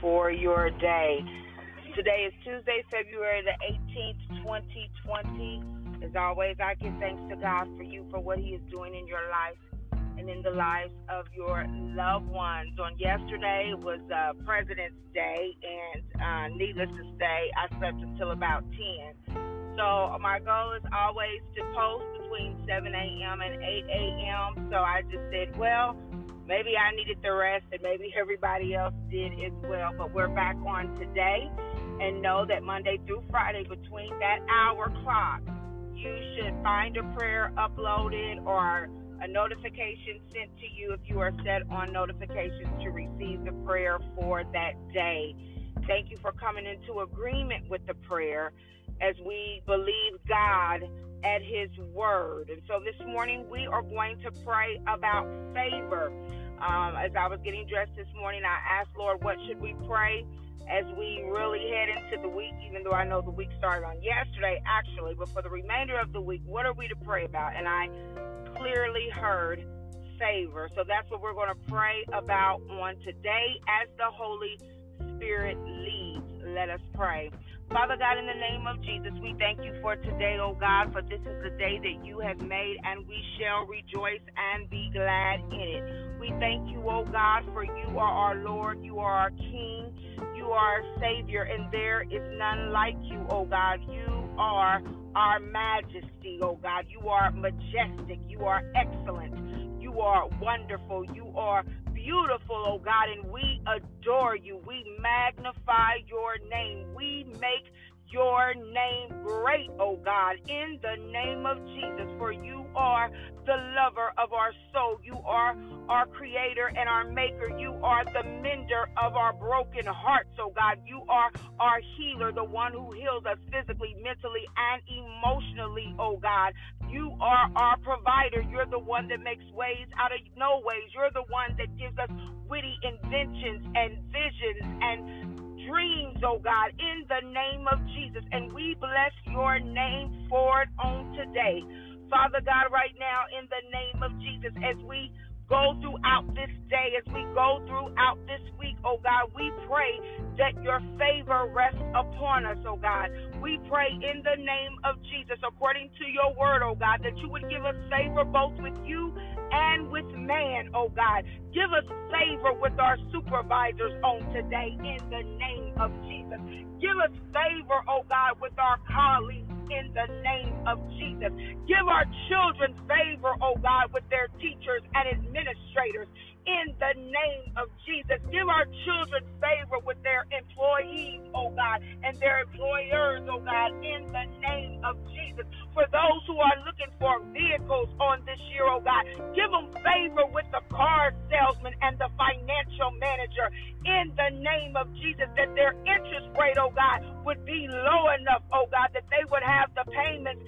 for your day. Today is Tuesday, February the 18th, 2020. As always, I give thanks to God for you for what He is doing in your life and in the lives of your loved ones. On yesterday was uh, President's Day, and uh, needless to say, I slept until about 10. So my goal is always to post between 7 a.m. and 8 a.m. So I just said, well, maybe I needed the rest, and maybe everybody else did as well. But we're back on today, and know that Monday through Friday, between that hour clock, you should find a prayer uploaded or a notification sent to you if you are set on notifications to receive the prayer for that day. Thank you for coming into agreement with the prayer as we believe God at His word. And so this morning we are going to pray about favor. Um, as I was getting dressed this morning, I asked Lord, what should we pray as we really head into the week, even though I know the week started on yesterday, actually, but for the remainder of the week, what are we to pray about? And I clearly heard favor. So that's what we're going to pray about on today as the Holy Spirit leads. Let us pray. Father God, in the name of Jesus, we thank you for today, oh God, for this is the day that you have made, and we shall rejoice and be glad in it. We thank you, oh God, for you are our Lord, you are our King, you are our Savior, and there is none like you, oh God. You are our majesty, oh God. You are majestic, you are excellent, you are wonderful, you are beautiful, oh God, and we adore you. We magnify your name. We make your name great, oh God, in the name of Jesus. For you are the lover of our soul. You are our creator and our maker. You are the mender of our broken hearts, oh God. You are our healer, the one who heals us physically, mentally, and emotionally, oh God. You are our provider. You're the one that makes ways out of no ways. You're the one that gives us witty inventions and visions and dreams, oh God, in the name of Jesus. And we bless your name for it on today. Father God, right now, in the name of Jesus, as we go throughout this day, as we go throughout this oh God, we pray that your favor rests upon us, oh God. We pray in the name of Jesus, according to your word, oh God, that you would give us favor both with you and with man, oh God. Give us favor with our supervisors on today in the name of Jesus. Give us favor, oh God, with our colleagues in the name of Jesus. Give our children favor, oh God, with their teachers and administrators in the name of Jesus. Give our children favor with their employees, oh God, and their employers, oh God, in the name of Jesus. For those who are looking for vehicles on this year, oh God, give them favor with the car salesman and the financial manager in the name of Jesus, that their interest rate, oh God, would be low enough, oh God, that they would have the payments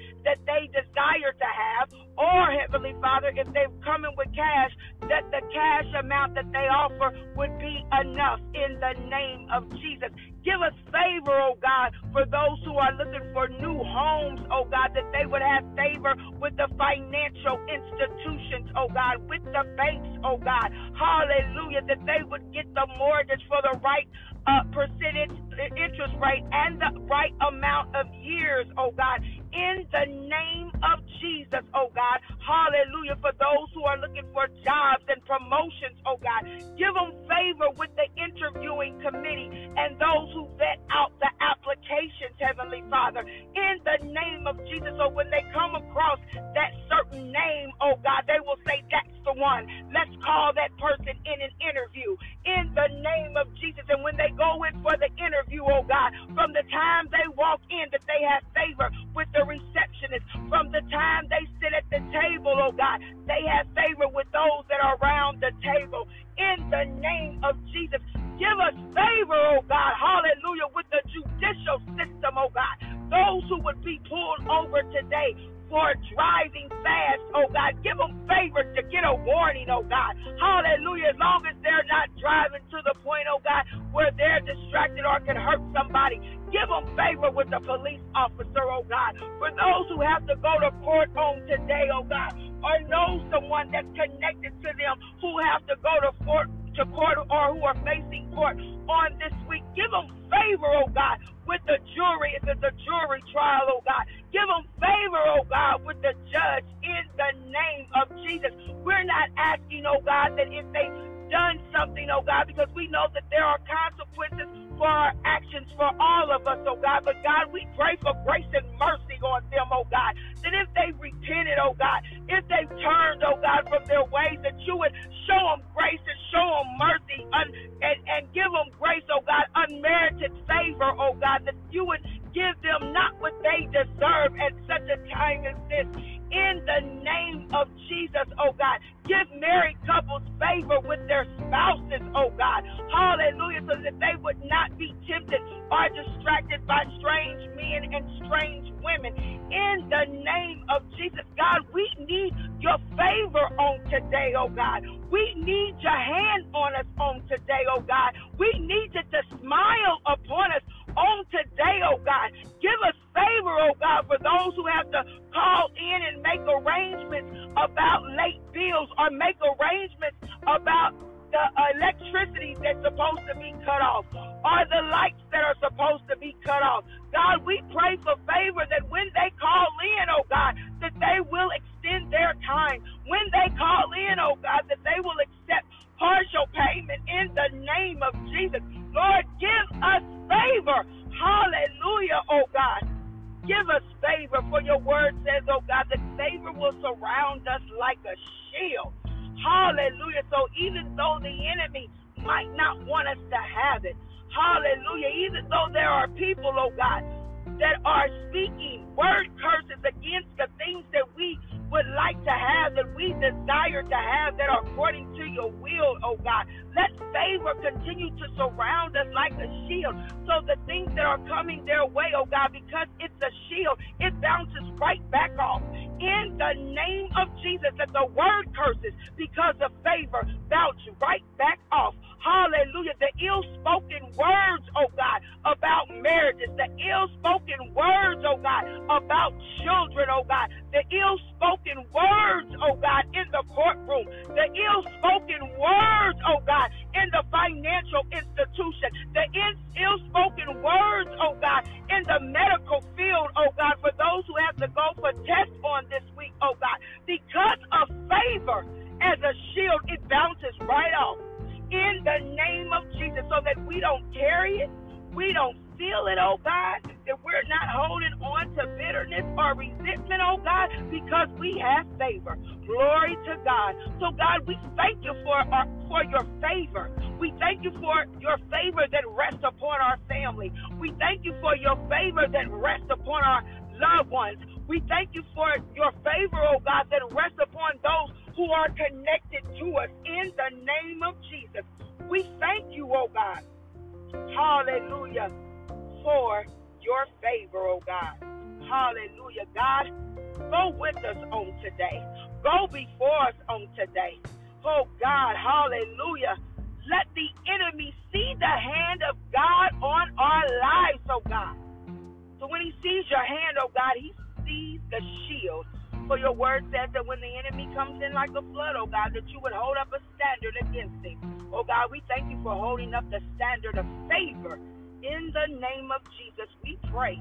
Father, if they're coming with cash, that the cash amount that they offer would be enough in the name of Jesus. Give us favor, oh God, for those who are looking for new homes, oh God, that they would have favor with the financial institutions, oh God, with the banks, oh God. Hallelujah, that they would get the mortgage for the right uh, percentage interest rate and the right amount of years, oh God, in the name of Jesus, oh God. Hallelujah. For those who are looking for jobs and promotions, oh God, give them favor with the interviewing committee and those who vet out the applications, Heavenly Father, in the name of Jesus. So when they come across that certain name, oh God, they will say, That's one. Let's call that person in an interview in the name of Jesus. And when they go in for the interview, oh God, from the time they walk in, that they have favor with the receptionist. From the time they sit at the table, oh God, they have favor with those that are around the table. In the name of Jesus, give us favor, oh God, hallelujah, Those who would be pulled over today for driving fast, oh God. Give them favor to get a warning, oh God. Hallelujah. As long as they're not driving to the point, oh God, where they're distracted or can hurt somebody. Give them favor with the police officer, oh God. For those who have to go to court on today, oh God, or know someone that's connected to them who have to go to court to court or who are facing court on this week. Give them favor, oh God, with the jury if it's a jury trial, oh God. Give them favor, oh God, with the judge in the name of Jesus. We're not asking, oh God, that if they done something, oh God, because we know that there are consequences for our actions for all of us, oh God. But God, we pray for grace and mercy on them, oh God. That if they repented, oh God, if they turned, oh God, from their ways, that you would oh God, that you would give them not what they deserve at such a time as this in the name of Jesus, oh God. Give married couples favor with their spouses, oh God. Hallelujah. So that they would not be tempted or distracted by strange men and strange women. In the name of Jesus, God, we need your favor on today, oh God. We need your hand on us on today, oh God. We need you to smile upon us on today, oh God. Give us favor, oh God, for those who have to call in and make arrangements about late bills or make arrangements about the electricity that's supposed to be cut off or the lights that are supposed to be cut off. God, we pray for favor that when they call in, oh God, that they will extend Hallelujah. So even though the enemy might not want us to have it, hallelujah, even though there are people, oh God, that are speaking word curses against the things that we would like to have, that we desire to have, that are according to your will, oh God. Let favor continue to surround us like a shield. So the things that are coming their way, oh God, because it's a shield, it bounces right back off. In the name of Jesus, that the word curses because of favor bounce right back off. Hallelujah. The ill spoken words, oh God, about marriages, the ill spoken words, oh God, about children, oh God, the ill spoken words, oh God, in the courtroom, the ill spoken words, oh God, in the financial institution, the ill spoken words, oh God, in the medical field, oh God, for those who have to go for tests on this week, oh God, because of favor as a shield, it bounces right off in the name of Jesus so that we don't carry it, we don't feel it, oh God, that we're not holding to bitterness or resentment, oh God, because we have favor. Glory to God. So God, we thank you for our, for your favor. We thank you for your favor that rests upon our family. We thank you for your favor that rests upon our loved ones. We thank you for your favor, oh God, that rests upon those who are connected to us in the name of Jesus. We thank you, oh God. Hallelujah. For your favor, oh God. Hallelujah. God, go with us on today. Go before us on today. Oh God, hallelujah. Let the enemy see the hand of God on our lives, oh God. So when he sees your hand, oh God, he sees the shield for your word says that when the enemy comes in like a flood, oh God, that you would hold up a standard against him. Oh God, we thank you for holding up the standard of favor. In the name of Jesus, we pray.